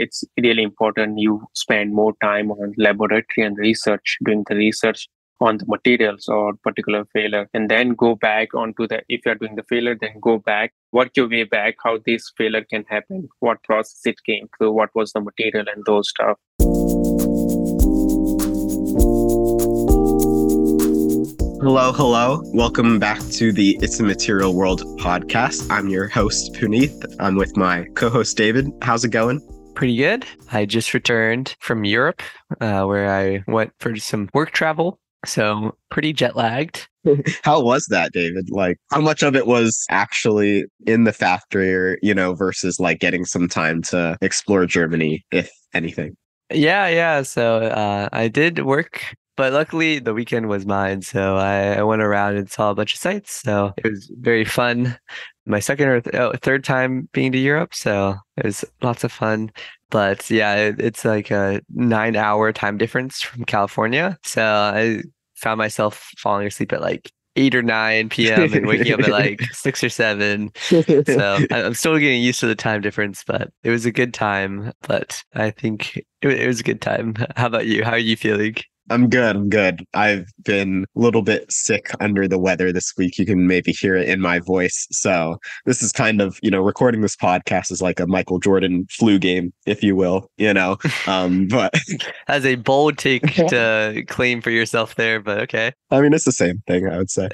it's really important you spend more time on laboratory and research, doing the research on the materials or particular failure and then go back onto the if you're doing the failure then go back work your way back how this failure can happen what process it came through what was the material and those stuff Hello, hello. Welcome back to the It's a Material World podcast. I'm your host, Punith. I'm with my co host, David. How's it going? Pretty good. I just returned from Europe uh, where I went for some work travel. So, pretty jet lagged. how was that, David? Like, how much of it was actually in the factory or, you know, versus like getting some time to explore Germany, if anything? Yeah, yeah. So uh, I did work but luckily, the weekend was mine, so I, I, went around and saw a bunch of sites. So it was very fun. My second or th- oh, third time being to Europe, so it was lots of fun. But yeah, it, it's like a nine-hour time difference from California, so I found myself falling asleep at like 8 or 9 p.m. and waking up at like 6 or 7. So I'm still getting used to the time difference, but it was a good time. But I think it was a good time. How about you? How are you feeling? I'm good. I'm good. I've been a little bit sick under the weather this week. You can maybe hear it in my voice. So this is kind of, you know, recording this podcast is like a Michael Jordan flu game, if you will, you know. Um, but as a bold take to claim for yourself there, but okay. I mean, it's the same thing, I would say.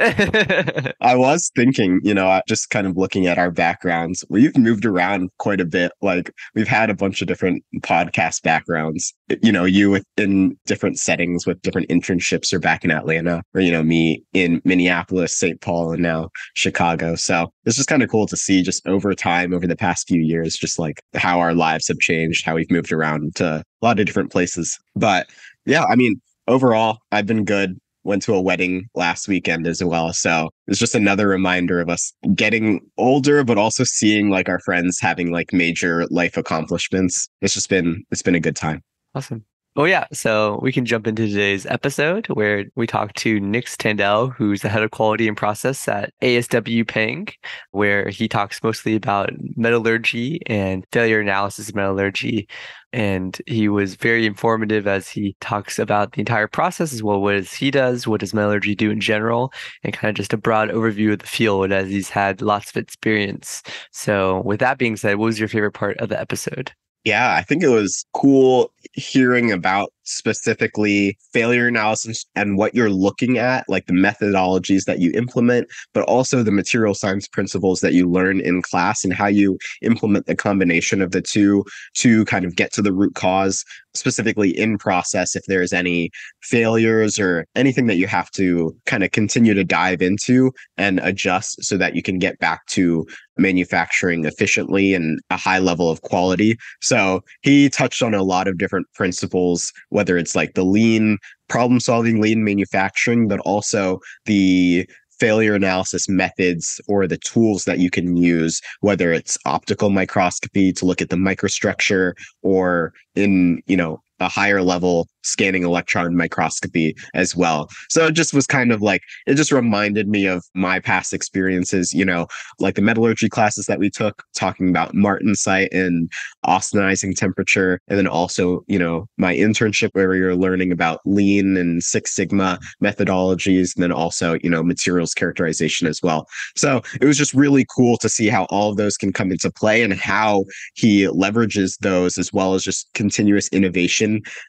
I was thinking, you know, just kind of looking at our backgrounds, we've moved around quite a bit. Like we've had a bunch of different podcast backgrounds, you know, you in different settings with different internships or back in Atlanta, or, you know, me in Minneapolis, St. Paul, and now Chicago. So it's just kind of cool to see just over time, over the past few years, just like how our lives have changed, how we've moved around to a lot of different places. But yeah, I mean, overall, I've been good. Went to a wedding last weekend as well. So it's just another reminder of us getting older, but also seeing like our friends having like major life accomplishments. It's just been, it's been a good time. Awesome. Oh yeah, so we can jump into today's episode where we talk to Nick Tandel, who's the head of quality and process at ASW Peng, where he talks mostly about metallurgy and failure analysis of metallurgy. And he was very informative as he talks about the entire process as well. What he does, what does metallurgy do in general, and kind of just a broad overview of the field as he's had lots of experience. So, with that being said, what was your favorite part of the episode? Yeah, I think it was cool hearing about specifically failure analysis and what you're looking at, like the methodologies that you implement, but also the material science principles that you learn in class and how you implement the combination of the two to kind of get to the root cause, specifically in process, if there's any failures or anything that you have to kind of continue to dive into and adjust so that you can get back to manufacturing efficiently and a high level of quality. So he touched on a lot of different principles whether it's like the lean problem solving, lean manufacturing, but also the failure analysis methods or the tools that you can use, whether it's optical microscopy to look at the microstructure or in, you know, a higher level scanning electron microscopy as well. So it just was kind of like, it just reminded me of my past experiences, you know, like the metallurgy classes that we took, talking about martensite and austenizing temperature. And then also, you know, my internship where were learning about lean and Six Sigma methodologies, and then also, you know, materials characterization as well. So it was just really cool to see how all of those can come into play and how he leverages those as well as just continuous innovation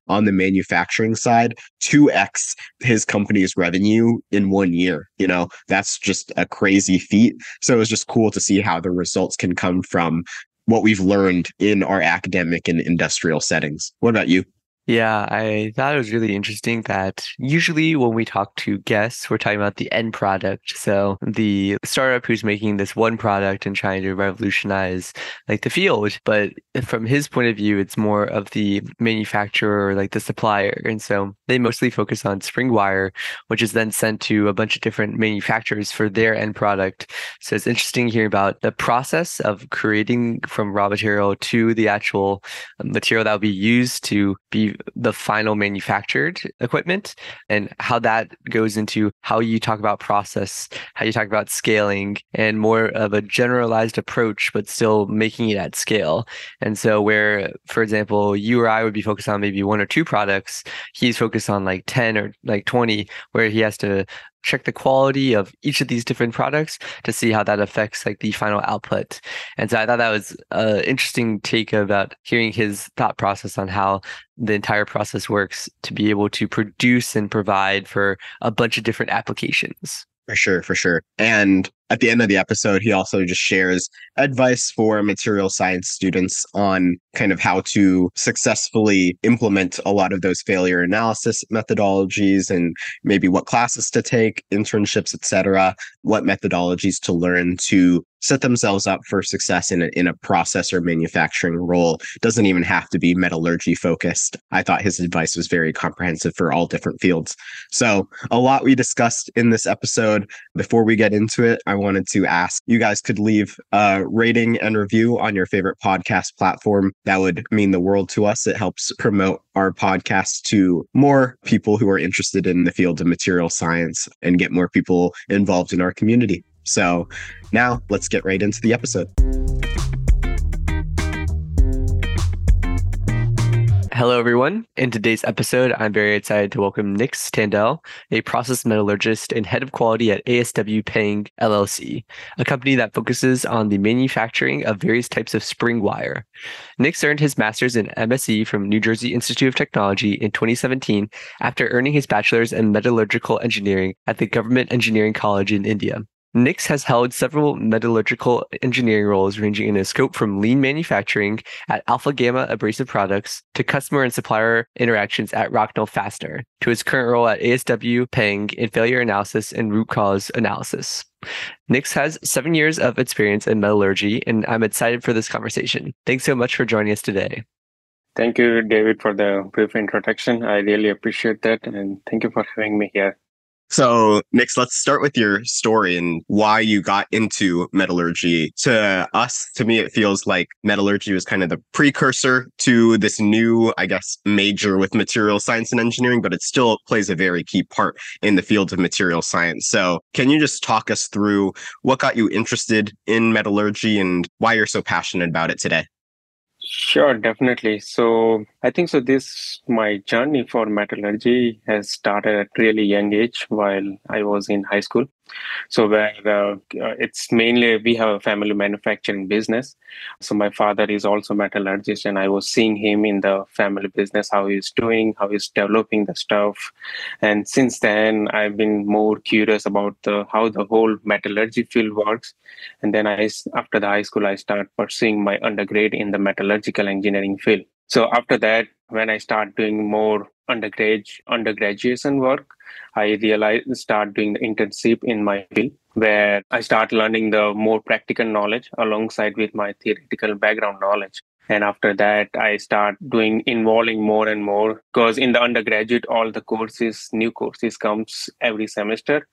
on the manufacturing side 2x his company's revenue in one year you know? That's just a crazy feat. So it was just cool to see how the results can come from what we've learned in our academic and industrial settings. What about you yeah, I thought it was really interesting that usually when we talk to guests, we're talking about the end product. So the startup who's making this one product and trying to revolutionize like the field. But from his point of view, it's more of the manufacturer, like the supplier. And so they mostly focus on spring wire, which is then sent to a bunch of different manufacturers for their end product. So it's interesting hearing about the process of creating from raw material to the actual um, material that will be used to be the final manufactured equipment and how that goes into how you talk about process, how you talk about scaling, and more of a generalized approach, but still making it at scale. And so, where, for example, you or I would be focused on maybe one or two products, he's focused on like 10 or like 20, where he has to check the quality of each of these different products to see how that affects like the final output. And so I thought that was an interesting take about hearing his thought process on how the entire process works to be able to produce and provide for a bunch of different applications. For sure, for sure. And at the end of the episode, he also just shares advice for material science students on kind of how to successfully implement a lot of those failure analysis methodologies and maybe what classes to take, internships, etc., what methodologies to learn to set themselves up for success in a, in a process or manufacturing role. Doesn't even have to be metallurgy focused. I thought his advice was very comprehensive for all different fields. So, a lot we discussed in this episode. Before we get into it, I wanted to ask you guys could leave a rating and review on your favorite podcast platform. That would mean the world to us. It helps promote our podcast to more people who are interested in the field of material science and get more people involved in our community. So now let's get right into the episode. Hello, everyone. In today's episode, I'm very excited to welcome Nick Standell, a process metallurgist and head of quality at ASW Peng LLC, a company that focuses on the manufacturing of various types of spring wire. Nick earned his master's in MSE from New Jersey Institute of Technology in 2017 after earning his bachelor's in metallurgical engineering at the Government Engineering College in India. Nix has held several metallurgical engineering roles ranging in scope from lean manufacturing at Alpha Gamma Abrasive Products to customer and supplier interactions at Rocknel Fastener to his current role at ASW Peng in failure analysis and root cause analysis. Nix has seven years of experience in metallurgy, and I'm excited for this conversation. Thanks so much for joining us today. Thank you, David, for the brief introduction. I really appreciate that, and thank you for having me here. So, Nix, let's start with your story and why you got into metallurgy. To us, to me, it feels like metallurgy was kind of the precursor to this new, I guess, major with material science and engineering, but it still plays a very key part in the field of material science. So, can you just talk us through what got you interested in metallurgy and why you're so passionate about it today? Sure, definitely. So I think so. This my journey for metallurgy has started at really young age while I was in high school. So where uh, it's mainly we have a family manufacturing business. So my father is also metallurgist, and I was seeing him in the family business how he's doing, how he's developing the stuff. And since then, I've been more curious about the how the whole metallurgy field works. And then I after the high school, I start pursuing my undergrad in the metallurgical engineering field. So after that, when I start doing more undergrad undergraduation work, I realized start doing the internship in my field where I start learning the more practical knowledge alongside with my theoretical background knowledge. And after that, I start doing involving more and more because in the undergraduate, all the courses, new courses comes every semester.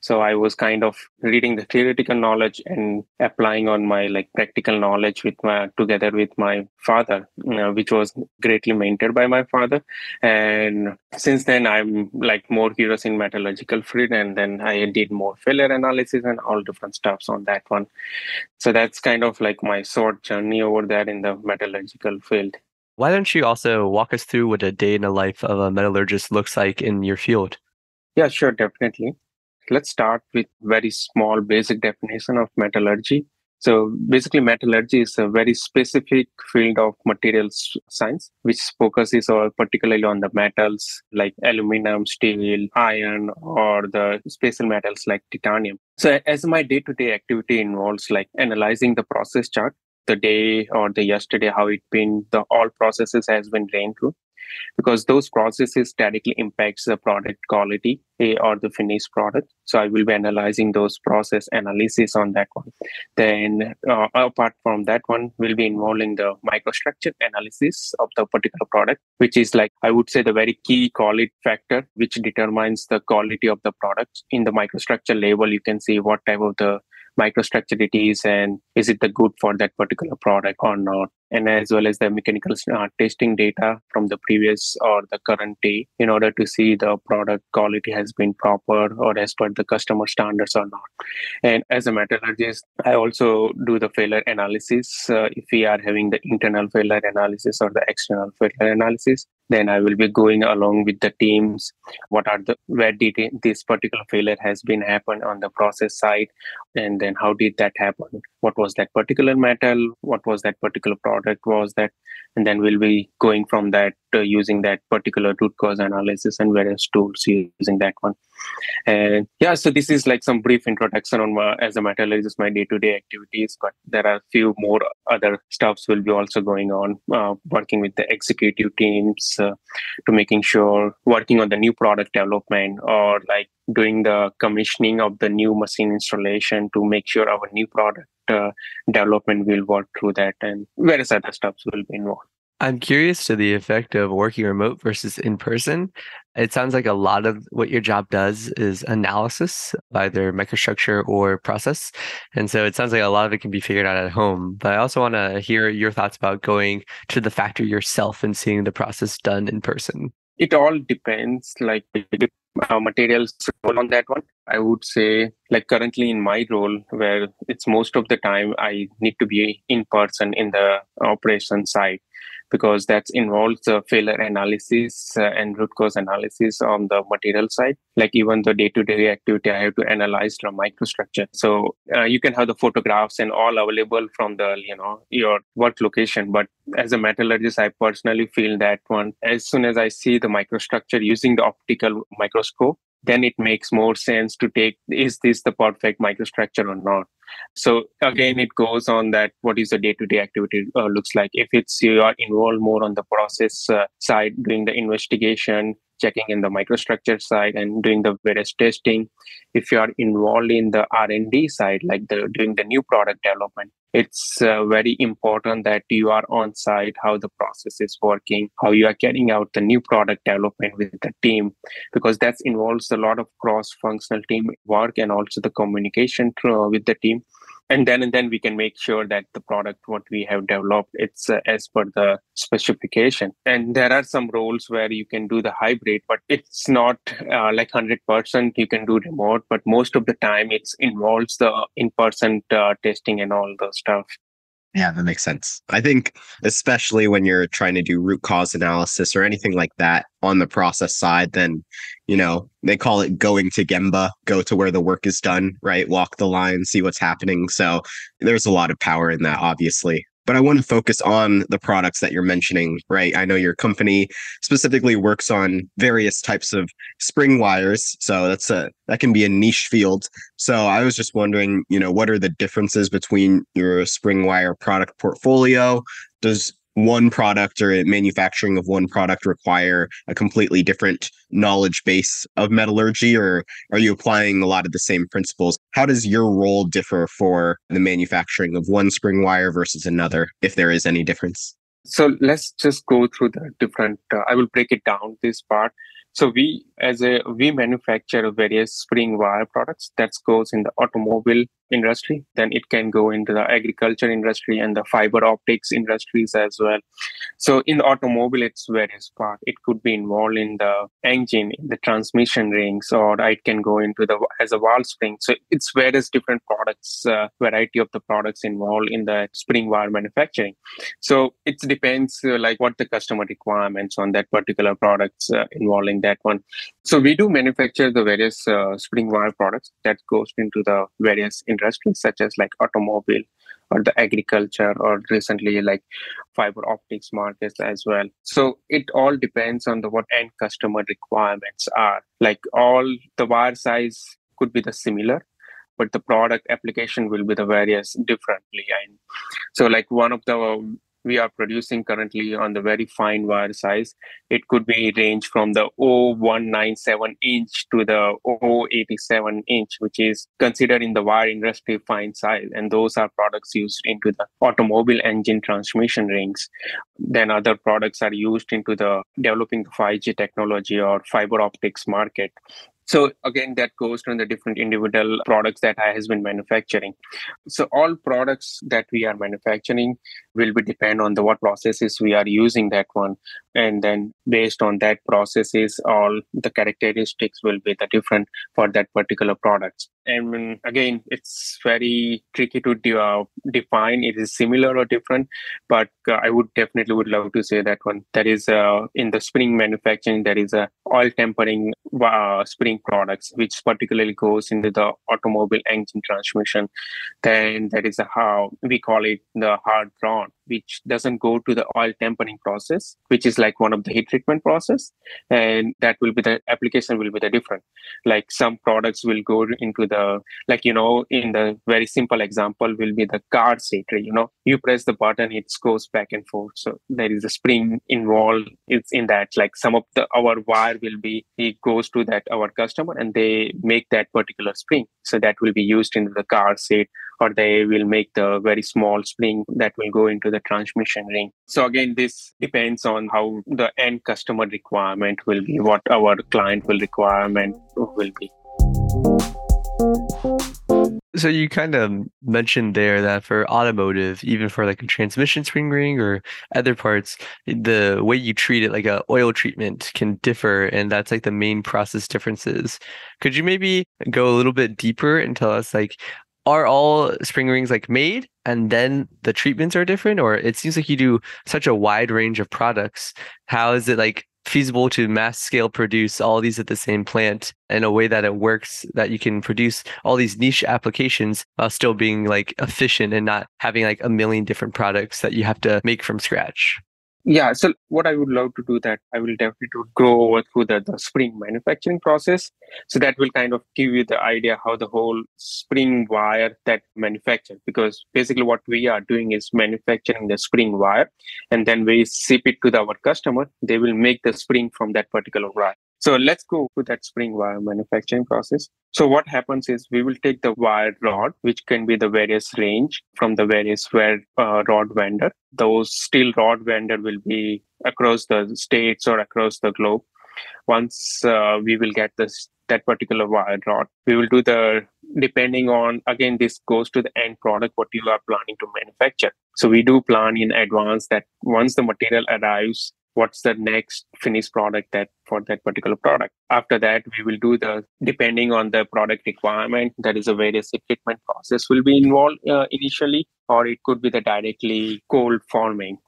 So i was kind of reading the theoretical knowledge and applying on my like practical knowledge with my together with my father you know, which was greatly mentored by my father. And since then i'm like more curious in metallurgical field and then i did more failure analysis and all different stuffs on that one. So that's kind of like my short journey over there in the metallurgical field why don't you also walk us through what a day in the life of a metallurgist looks like in your field yeah sure definitely let's start with very small basic definition of metallurgy. So basically, metallurgy is a very specific field of materials science, which focuses on particularly on the metals like aluminum, steel, iron, or the special metals like titanium. So as my day-to-day activity involves like analyzing the process chart, the day or the yesterday, how it been, the all processes has been ran through, because those processes directly impacts the product quality or the finished product. So i will be analyzing those process analysis on that one. Then uh, apart from that one we'll be involving the microstructure analysis of the particular product which is like i would say the very key quality factor which determines the quality of the product. In the microstructure label you can see what type of the microstructure it is and is it the good for that particular product or not and as well as the mechanical uh, testing data from the previous or the current day in order to see the product quality has been proper or as per the customer standards or not. And as a metallurgist, I also do the failure analysis. Uh, if we are having the internal failure analysis or the external failure analysis, then I will be going along with the teams. What are the where did this particular failure has been happened on the process side, and then how did that happen? What was that particular metal? What was that particular product? Was that, and then we'll be going from that uh, using that particular root cause analysis and various tools using that one. And yeah, so this is like some brief introduction on my, as a metallurgist, my day-to-day activities. But there are a few more other stuffs will be also going on, uh, working with the executive teams uh, to making sure working on the new product development or like doing the commissioning of the new machine installation to make sure our new product uh, development will work through that and various other stuffs will be involved. I'm curious to the effect of working remote versus in person. It sounds like a lot of what your job does is analysis, either microstructure or process. And so it sounds like a lot of it can be figured out at home. But I also want to hear your thoughts about going to the factory yourself and seeing the process done in person. It all depends, like materials on that one. I would say, like currently in my role, where it's most of the time I need to be in person in the operation side because that involves the failure analysis uh, and root cause analysis on the material side. Like even the day-to-day activity, I have to analyze the microstructure. So uh, you can have the photographs and all available from the you know your work location. But as a metallurgist, I personally feel that one as soon as I see the microstructure using the optical microscope, then it makes more sense to take is this the perfect microstructure or not so again it goes on that what is the day-to-day activity uh, looks like. If it's you are involved more on the process uh, side doing the investigation checking in the microstructure side and doing the various testing. If you are involved in the r&d side like the doing the new product development it's uh, very important that you are on site how the process is working how you are carrying out the new product development with the team because that involves a lot of cross functional team work and also the communication with the team and then and then we can make sure that the product what we have developed it's uh, as per the specification. And there are some roles where you can do the hybrid but it's not uh, like 100% you can do remote but most of the time it involves the in-person uh, testing and all the stuff yeah, that makes sense. I think, especially when you're trying to do root cause analysis or anything like that on the process side, then, you know, they call it going to Gemba, go to where the work is done, right? Walk the line, see what's happening. So there's a lot of power in that, obviously but I want to focus on the products that you're mentioning, right? I know your company specifically works on various types of spring wires, so that's a that can be a niche field. So I was just wondering, you know, what are the differences between your spring wire product portfolio? Does one product or manufacturing of one product require a completely different knowledge base of metallurgy or are you applying a lot of the same principles? How does your role differ for the manufacturing of one spring wire versus another if there is any difference? So let's just go through the different uh, i will break it down this part. So we, as a, we manufacture various spring wire products that goes in the automobile industry. Then it can go into the agriculture industry and the fiber optics industries as well. So in the automobile, it's various part. It could be involved in the engine, the transmission rings, or it can go into the as a valve spring. So it's various different products, uh, variety of the products involved in the spring wire manufacturing. So it depends uh, like what the customer requirements on that particular products uh, involving that one. So we do manufacture the various uh, spring wire products that goes into the various industries such as like automobile or the agriculture or recently like fiber optics markets as well. So it all depends on the what end customer requirements are. Like all the wire size could be the similar, but the product application will be the various differently. And so like one of the we are producing currently on the very fine wire size. It could be range from the 0197 inch to the 087 inch, which is considered in the wire industry fine size. And those are products used into the automobile engine transmission rings. Then other products are used into the developing 5G technology or fiber optics market So again, that goes to the different individual products that I has been manufacturing. So all products that we are manufacturing will be depend on the what processes we are using that one, and then based on that processes, all the characteristics will be the different for that particular products. And again, it's very tricky to de- uh, define. It is similar or different, but uh, I would definitely would love to say that one. That is uh, in the spring manufacturing, there is a oil tempering uh, spring products, which particularly goes into the automobile engine transmission. Then that is how we call it the hard rod which doesn't go to the oil tempering process, which is like one of the heat treatment process. And that will be the application will be the different. Like some products will go into the, like, you know, in the very simple example will be the car seat, you know, you press the button, it goes back and forth. So there is a spring involved. It's in that, like some of the, our wire will be, it goes to that, our customer and they make that particular spring. So that will be used in the car seat or they will make the very small spring that will go into the transmission ring. So again, this depends on how the end customer requirement will be, what our client will requirement will be. So you kind of mentioned there that for automotive, even for like a transmission spring ring or other parts, the way you treat it, like a oil treatment, can differ, and that's like the main process differences. Could you maybe go a little bit deeper and tell us like are all spring rings like made and then the treatments are different? Or it seems like you do such a wide range of products. How is it like feasible to mass scale produce all these at the same plant in a way that it works that you can produce all these niche applications while still being like efficient and not having like a million different products that you have to make from scratch yeah so what i would love to do that i will definitely go over through the, the spring manufacturing process. So that will kind of give you the idea how the whole spring wire that manufactured because basically what we are doing is manufacturing the spring wire and then we ship it to the, our customer. They will make the spring from that particular wire so let's go to that spring wire manufacturing process. So what happens is we will take the wire rod, which can be the various range from the various wire uh, rod vendor. Those steel rod vendor will be across the states or across the globe. Once uh, we will get this that particular wire rod, we will do the depending on again this goes to the end product what you are planning to manufacture. So we do plan in advance that once the material arrives what's the next finished product that for that particular product. After that we will do the depending on the product requirement that is a various equipment process will be involved uh, initially or it could be the directly cold forming.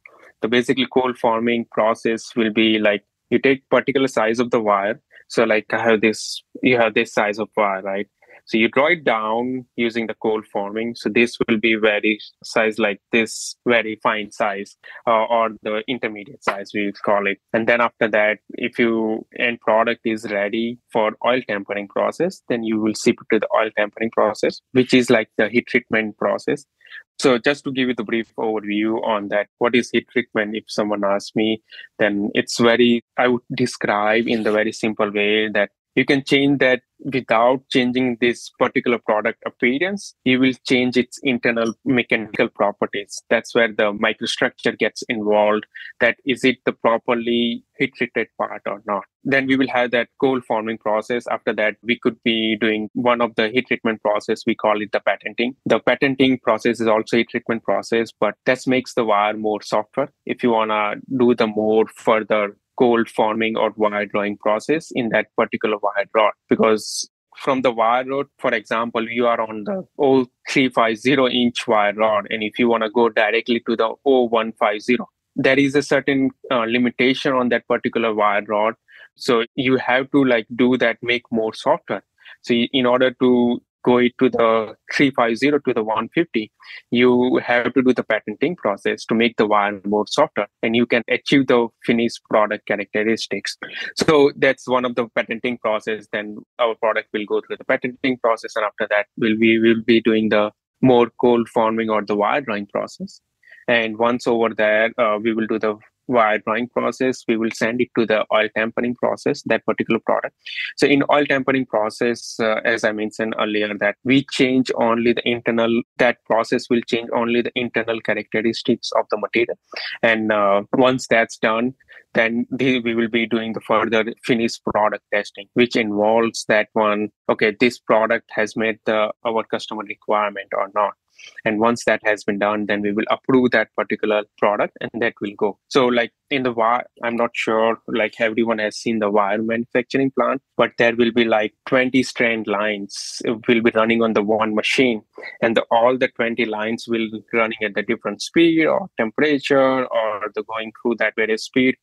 The basically cold forming process will be like you take particular size of the wire. So like i have this you have this size of wire right so you draw it down using the cold forming. So this will be very size like this, very fine size, uh, or the intermediate size we call it. And then after that, if you end product is ready for oil tempering process, then you will ship it to the oil tempering process, which is like the heat treatment process. So just to give you the brief overview on that, what is heat treatment? If someone asks me, then it's very, I would describe in the very simple way that you can change that without changing this particular product appearance. You will change its internal mechanical properties. That's where the microstructure gets involved that is it the properly heat treated part or not. Then we will have that cold forming process. After that we could be doing one of the heat treatment process. We call it the patenting. The patenting process is also a treatment process but that makes the wire more softer. If you want to do the more further cold forming or wire drawing process in that particular wire rod because from the wire rod, for example, you are on the 0350 inch wire rod, and if you want to go directly to the 0150, there is a certain uh, limitation on that particular wire rod. So you have to like do that, make more software. So in order to go it to the 350 to the 150 you have to do the patenting process to make the wire more softer and you can achieve the finished product characteristics. So that's one of the patenting process then our product will go through the patenting process and after that we'll we will be doing the more cold forming or the wire drawing process. And once over there uh, we will do the wire drawing process, we will send it to the oil tempering process, that particular product. So in oil tempering process, uh, as I mentioned earlier, that we change only the internal, that process will change only the internal characteristics of the material. And uh, once that's done, then we will be doing the further finished product testing, which involves that one, okay, this product has met the our customer requirement or not and once that has been done then we will approve that particular product and that will go. So like in the wire i'm not sure like everyone has seen the wire manufacturing plant but there will be like 20 strand lines will be running on the one machine. And the, all the 20 lines will be running at the different speed or temperature or the going through that various speed.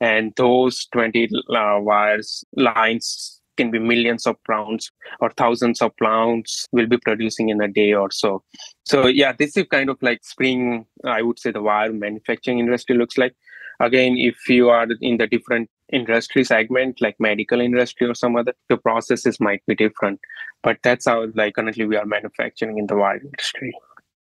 And those 20 uh, wires lines can be millions of pounds or thousands of pounds will be producing in a day or so so yeah this is kind of like spring i would say the wire manufacturing industry looks like again if you are in the different industry segment like medical industry or some other the processes might be different but that's how like currently we are manufacturing in the wire industry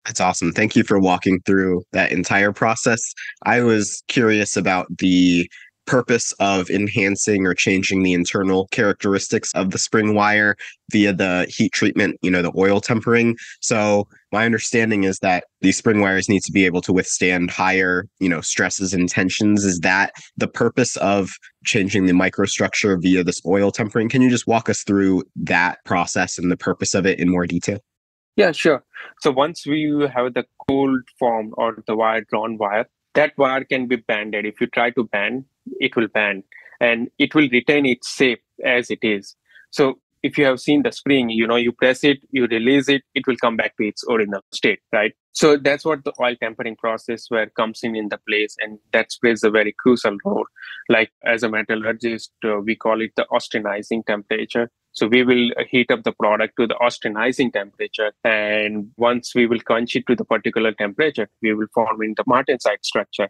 that's awesome. Thank you for walking through that entire process. I was curious about the purpose of enhancing or changing the internal characteristics of the spring wire via the heat treatment, you know, the oil tempering. So my understanding is that these spring wires need to be able to withstand higher, you know, stresses and tensions. Is that the purpose of changing the microstructure via this oil tempering? Can you just walk us through that process and the purpose of it in more detail? Yeah, sure. So once we have the cold form or the wire drawn wire, that wire can be banded. If you try to band, it will bend and it will retain its shape as it is. So if you have seen the spring, you know, you press it, you release it, it will come back to its original state, right? So that's what the oil tempering process where comes in in the place, and that plays a very crucial role. Like as a metallurgist, uh, we call it the austenizing temperature. So we will heat up the product to the austenizing temperature, and once we will quench it to the particular temperature, we will form in the martensite structure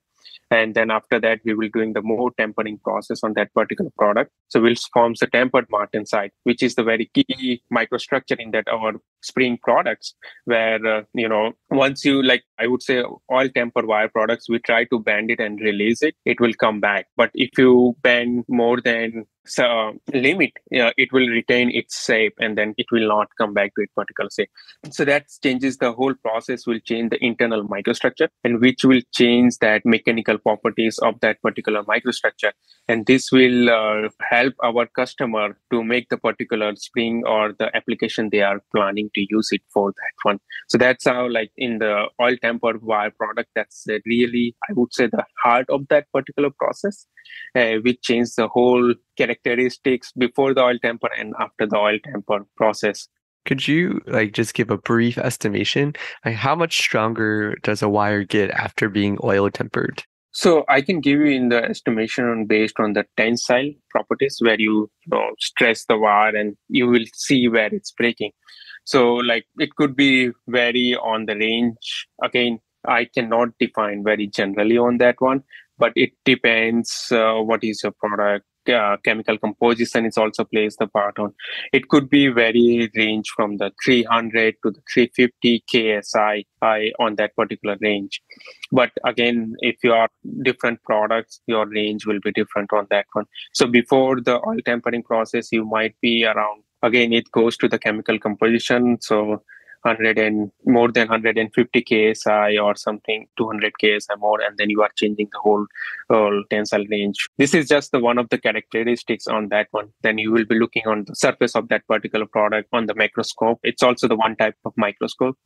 and then after that we will doing the more tempering process on that particular product. So we'll form the tempered martensite which is the very key microstructure in that our spring products where uh, you know once you like i would say all tempered wire products we try to bend it and release it it will come back. But if you bend more than uh, limit uh, it will retain its shape and then it will not come back to its particular shape. So that changes the whole process will change the internal microstructure and which will change that mechanical properties of that particular microstructure. And this will uh, help our customer to make the particular spring or the application they are planning to use it for that one. So that's how like in the oil tempered wire product that's really i would say the heart of that particular process uh, which changes the whole characteristics before the oil temper and after the oil temper process. Could you like just give a brief estimation? Like how much stronger does a wire get after being oil tempered so I can give you in the estimation based on the tensile properties where you, you know, stress the wire and you will see where it's breaking. So like it could be vary on the range. Again, I cannot define very generally on that one, but it depends uh, what is your product uh, chemical composition is also plays the part on. It could be very range from the 300 to the 350 ksi on that particular range. But again if you are different products your range will be different on that one. So before the oil tempering process you might be around again it goes to the chemical composition. So 100 and more than 150 ksi or something 200 ksi more and then you are changing the whole, whole tensile range. This is just the one of the characteristics on that one. Then you will be looking on the surface of that particular product on the microscope. It's also the one type of microscope.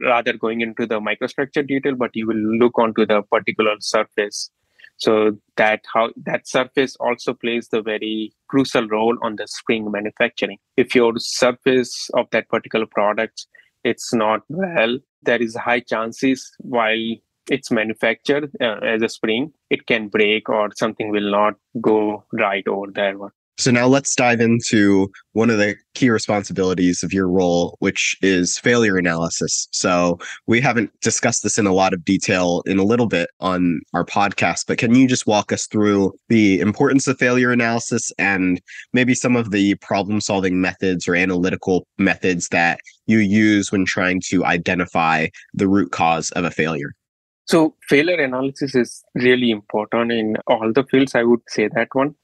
Rather going into the microstructure detail but you will look onto the particular surface. So that how that surface also plays the very crucial role on the spring manufacturing. If your surface of that particular product it's not well there is high chances while it's manufactured uh, as a spring it can break or something will not go right over there so now let's dive into one of the key responsibilities of your role, which is failure analysis. So we haven't discussed this in a lot of detail in a little bit on our podcast, but can you just walk us through the importance of failure analysis and maybe some of the problem solving methods or analytical methods that you use when trying to identify the root cause of a failure? So failure analysis is really important in all the fields. I would say that one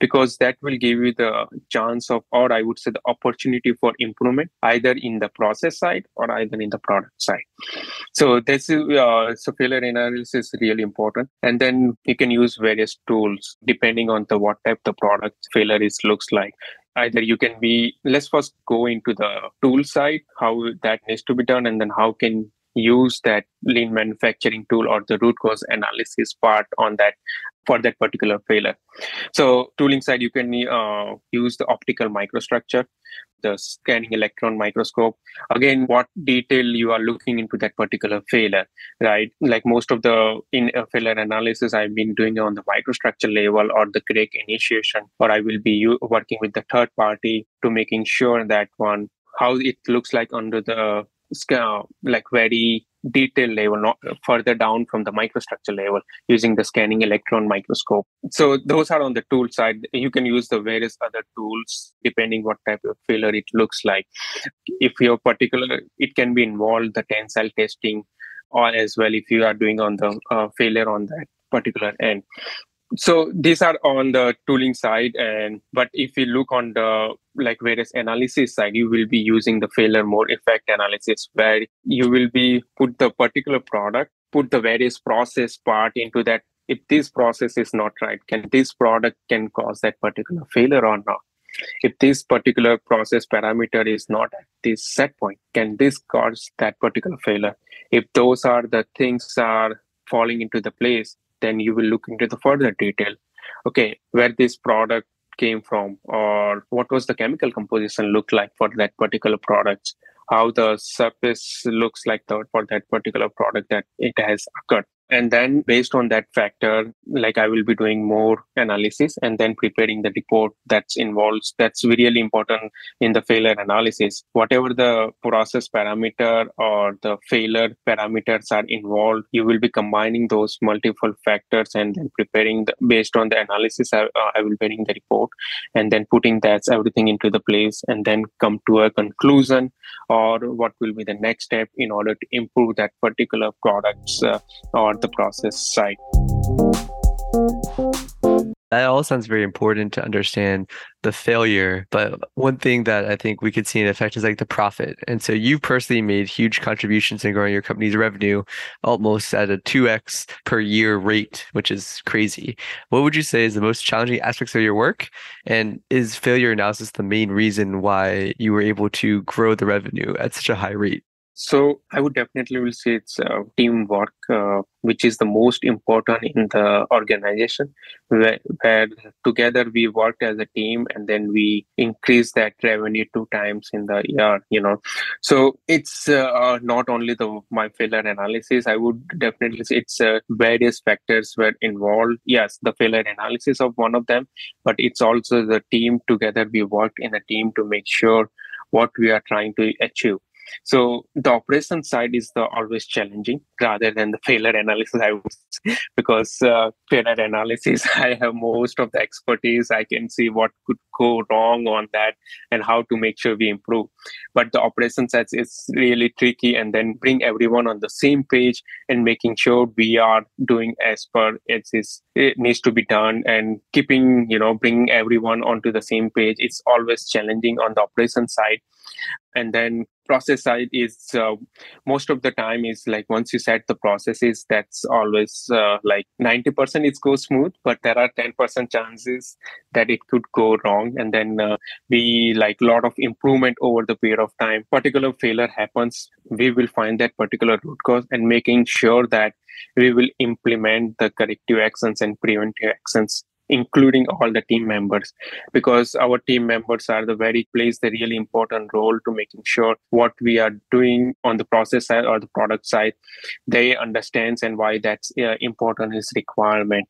because that will give you the chance of, or I would say the opportunity for improvement either in the process side or either in the product side. So this is uh, so failure analysis is really important, and then you can use various tools depending on the what type the product failure is looks like either you can be let's first go into the tool side how that needs to be done and then how can use that lean manufacturing tool or the root cause analysis part on that for that particular failure. So tooling side, you can uh, use the optical microstructure, the scanning electron microscope. Again, what detail you are looking into that particular failure, right? Like most of the in uh, failure analysis I've been doing on the microstructure level or the crack initiation, or I will be working with the third party to making sure that one how it looks like under the like very detailed level, not further down from the microstructure level using the scanning electron microscope. So those are on the tool side. You can use the various other tools depending what type of failure it looks like. If your particular, it can be involved the tensile testing or as well if you are doing on the uh, failure on that particular end so these are on the tooling side and but if you look on the like various analysis side you will be using the failure mode effect analysis where you will be put the particular product put the various process part into that. If this process is not right can this product can cause that particular failure or not? If this particular process parameter is not at this set point can this cause that particular failure? If those are the things are falling into the place then you will look into the further detail. Okay where this product came from or what was the chemical composition look like for that particular product? How the surface looks like the, for that particular product that it has occurred and then based on that factor like i will be doing more analysis and then preparing the report that's involved that's really important in the failure analysis. Whatever the process parameter or the failure parameters are involved you will be combining those multiple factors and then preparing the, based on the analysis I, uh, I will be preparing the report and then putting that everything into the place and then come to a conclusion or what will be the next step in order to improve that particular products uh, or the process side. That all sounds very important to understand the failure. But one thing that I think we could see an effect is like the profit. And so you personally made huge contributions in growing your company's revenue almost at a 2x per year rate, which is crazy. What would you say is the most challenging aspects of your work? And is failure analysis the main reason why you were able to grow the revenue at such a high rate? So I would definitely will say it's uh, teamwork, uh, which is the most important in the organization, where, where, together we worked as a team and then we increase that revenue two times in the year. You know, so it's uh, not only the my failure analysis. I would definitely say it's uh, various factors were involved. Yes, the failure analysis of one of them, but it's also the team together. We worked in a team to make sure what we are trying to achieve so the operation side is the always challenging rather than the failure analysis. I would because uh, failure analysis, I have most of the expertise. I can see what could go wrong on that and how to make sure we improve. But the operation side is really tricky, and then bring everyone on the same page and making sure we are doing as per it is it needs to be done and keeping you know bringing everyone onto the same page. It's always challenging on the operation side and then process side is uh, most of the time is like once you set the processes that's always uh, like 90% it goes smooth but there are 10% chances that it could go wrong. And then uh, we like a lot of improvement over the period of time. Particular failure happens we will find that particular root cause and making sure that we will implement the corrective actions and preventive actions including all the team members because our team members are the very plays the really important role to making sure what we are doing on the process side or the product side they understands and why that's uh, important is requirement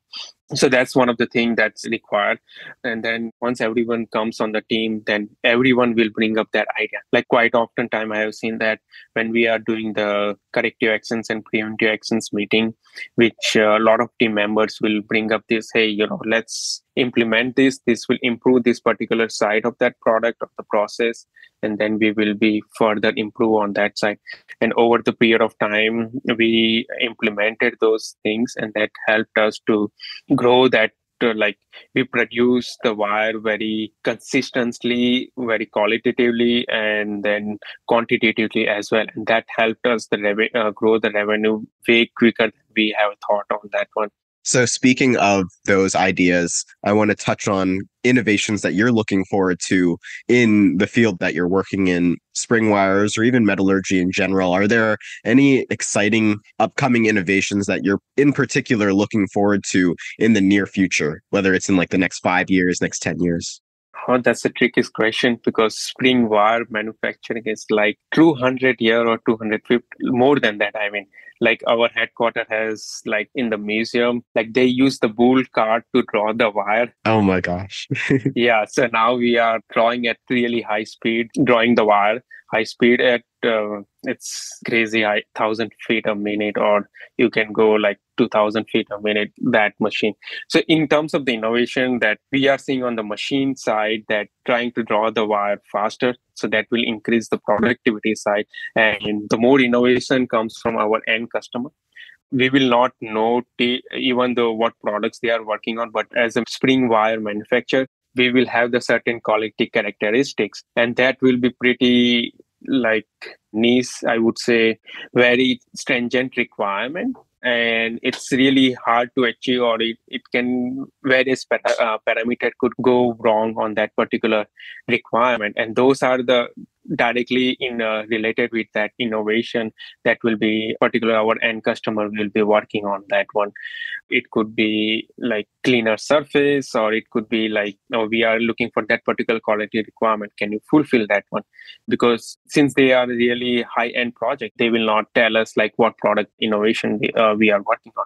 so that's one of the things that's required. And then once everyone comes on the team then everyone will bring up that idea. Like quite often time i have seen that when we are doing the corrective actions and preventive actions meeting which a lot of team members will bring up this hey you know let's implement this. This will improve this particular side of that product of the process and then we will be further improve on that side. And over the period of time we implemented those things and that helped us to grow that uh, like we produce the wire very consistently very qualitatively and then quantitatively as well. And that helped us the rev- uh, grow the revenue way quicker than we have thought on that one so, speaking of those ideas, I want to touch on innovations that you're looking forward to in the field that you're working in, spring wires or even metallurgy in general. Are there any exciting upcoming innovations that you're in particular looking forward to in the near future, whether it's in like the next five years, next 10 years? Oh, that's a tricky question because spring wire manufacturing is like 200 year or 250 more than that. I mean, like our headquarter has like in the museum like they use the bull cart to draw the wire. Oh my gosh. Yeah so now we are drawing at really high speed drawing the wire. High speed at uh, it's crazy high thousand feet a minute or you can go like 2000 feet a minute that machine. So in terms of the innovation that we are seeing on the machine side that trying to draw the wire faster so that will increase the productivity side. And the more innovation comes from our end customer we will not know t- even though what products they are working on but as a spring wire manufacturer we will have the certain quality characteristics and that will be pretty like nice i would say very stringent requirement and it's really hard to achieve or it, it can various para- uh, parameter could go wrong on that particular requirement. And those are the directly in uh, related with that innovation that will be particular our end customer will be working on that one. It could be like cleaner surface or it could be like we are looking for that particular quality requirement. Can you fulfill that one? Because since they are really high end project they will not tell us like what product innovation we, uh, we are working on.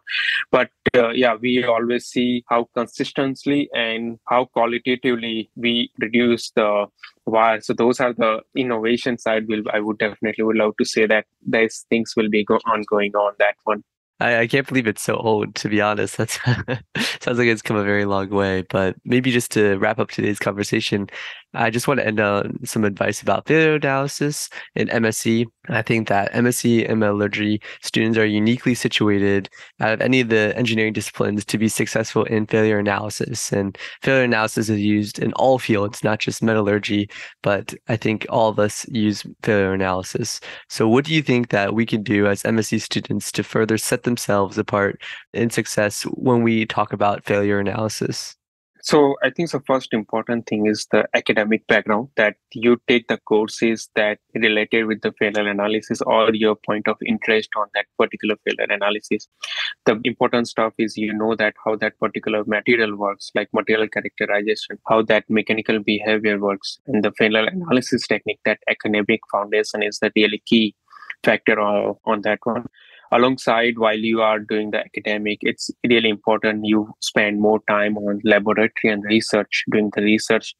But uh, yeah we always see how consistently and how qualitatively we reduce the wire so those are the innovation side will i would definitely would love to say that these things will be go- ongoing on that one I, I can't believe it's so old, to be honest. That sounds like it's come a very long way. But maybe just to wrap up today's conversation, I just want to end on some advice about failure analysis in MSE. I think that MSE and metallurgy students are uniquely situated out of any of the engineering disciplines to be successful in failure analysis. And failure analysis is used in all fields, not just metallurgy, but I think all of us use failure analysis. So, what do you think that we can do as MSE students to further set themselves apart in success when we talk about failure analysis? So I think the first important thing is the academic background that you take the courses that related with the failure analysis or your point of interest on that particular failure analysis. The important stuff is you know that how that particular material works, like material characterization, how that mechanical behavior works, and the failure analysis technique. That academic foundation is the really key factor on on that one alongside while you are doing the academic it's really important you spend more time on laboratory and research doing the research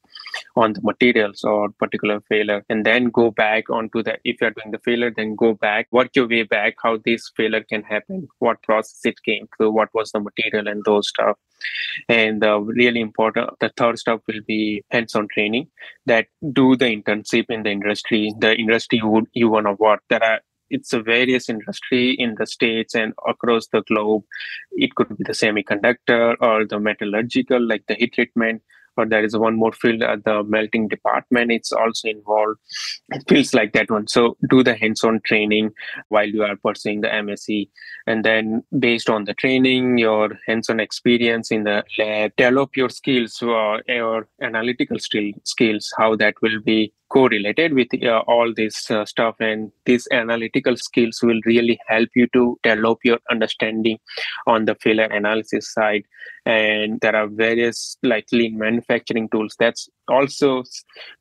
on the materials or particular failure and then go back onto the if you're doing the failure then go back work your way back how this failure can happen what process it came through what was the material and those stuff. And uh, really important the third stuff will be hands-on training that do the internship in the industry the industry you, would, you want to work. There are it's a various industry in the states and across the globe. It could be the semiconductor or the metallurgical like the heat treatment or there is one more field at the melting department. It's also involved. It feels like that one. So do the hands-on training while you are pursuing the msc and then based on the training your hands-on experience in the lab develop your skills or your analytical skill, skills how that will be correlated with uh, all this uh, stuff and these analytical skills will really help you to develop your understanding on the failure analysis side. And there are various like lean manufacturing tools that's also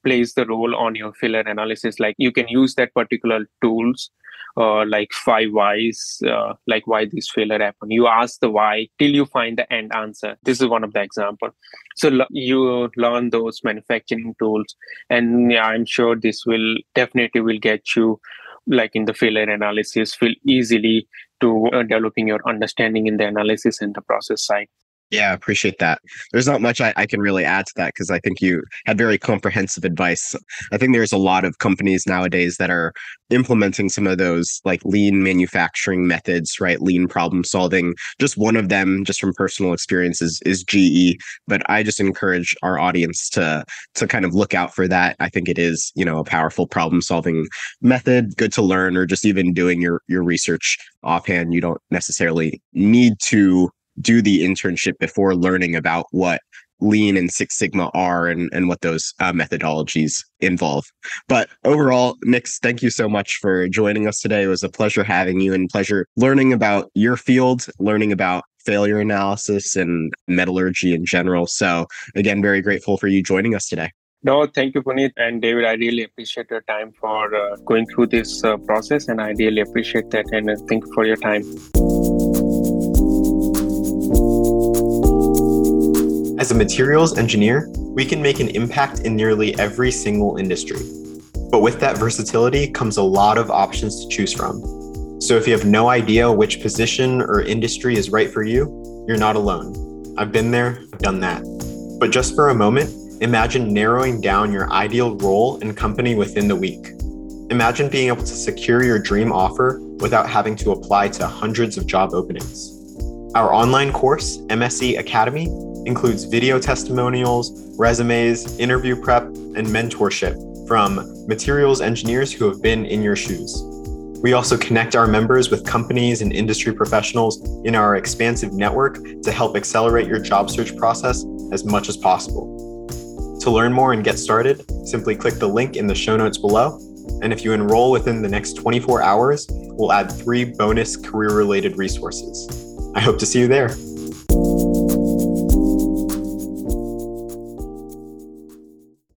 plays the role on your failure analysis. Like you can use that particular tools uh, like five whys, uh, like why this failure happened. You ask the why till you find the end answer. This is one of the example. So l- you learn those manufacturing tools, and yeah, I'm sure this will definitely will get you like in the failure analysis feel easily to uh, developing your understanding in the analysis and the process side Yeah, appreciate that. There's not much I, I can really add to that because I think you had very comprehensive advice. I think there's a lot of companies nowadays that are implementing some of those like lean manufacturing methods, right? Lean problem solving. Just one of them, just from personal experiences, is GE. But I just encourage our audience to to kind of look out for that. I think it is, you know, a powerful problem solving method, good to learn, or just even doing your your research offhand. You don't necessarily need to do the internship before learning about what lean and six sigma are and, and what those uh, methodologies involve but overall nix thank you so much for joining us today it was a pleasure having you and pleasure learning about your field learning about failure analysis and metallurgy in general so again very grateful for you joining us today no, thank you, Punith and David. I really appreciate your time for uh, going through this uh, process, and I really appreciate that. And uh, thank you for your time. As a materials engineer, we can make an impact in nearly every single industry. But with that versatility comes a lot of options to choose from. So if you have no idea which position or industry is right for you, you're not alone. I've been there, done that. But just for a moment, imagine narrowing down your ideal role and company within the week. Imagine being able to secure your dream offer without having to apply to hundreds of job openings. Our online course, MSE Academy, includes video testimonials, resumes, interview prep, and mentorship from materials engineers who have been in your shoes. We also connect our members with companies and industry professionals in our expansive network to help accelerate your job search process as much as possible. To learn more and get started, simply click the link in the show notes below. And if you enroll within the next 24 hours, we'll add three bonus career related resources. I hope to see you there.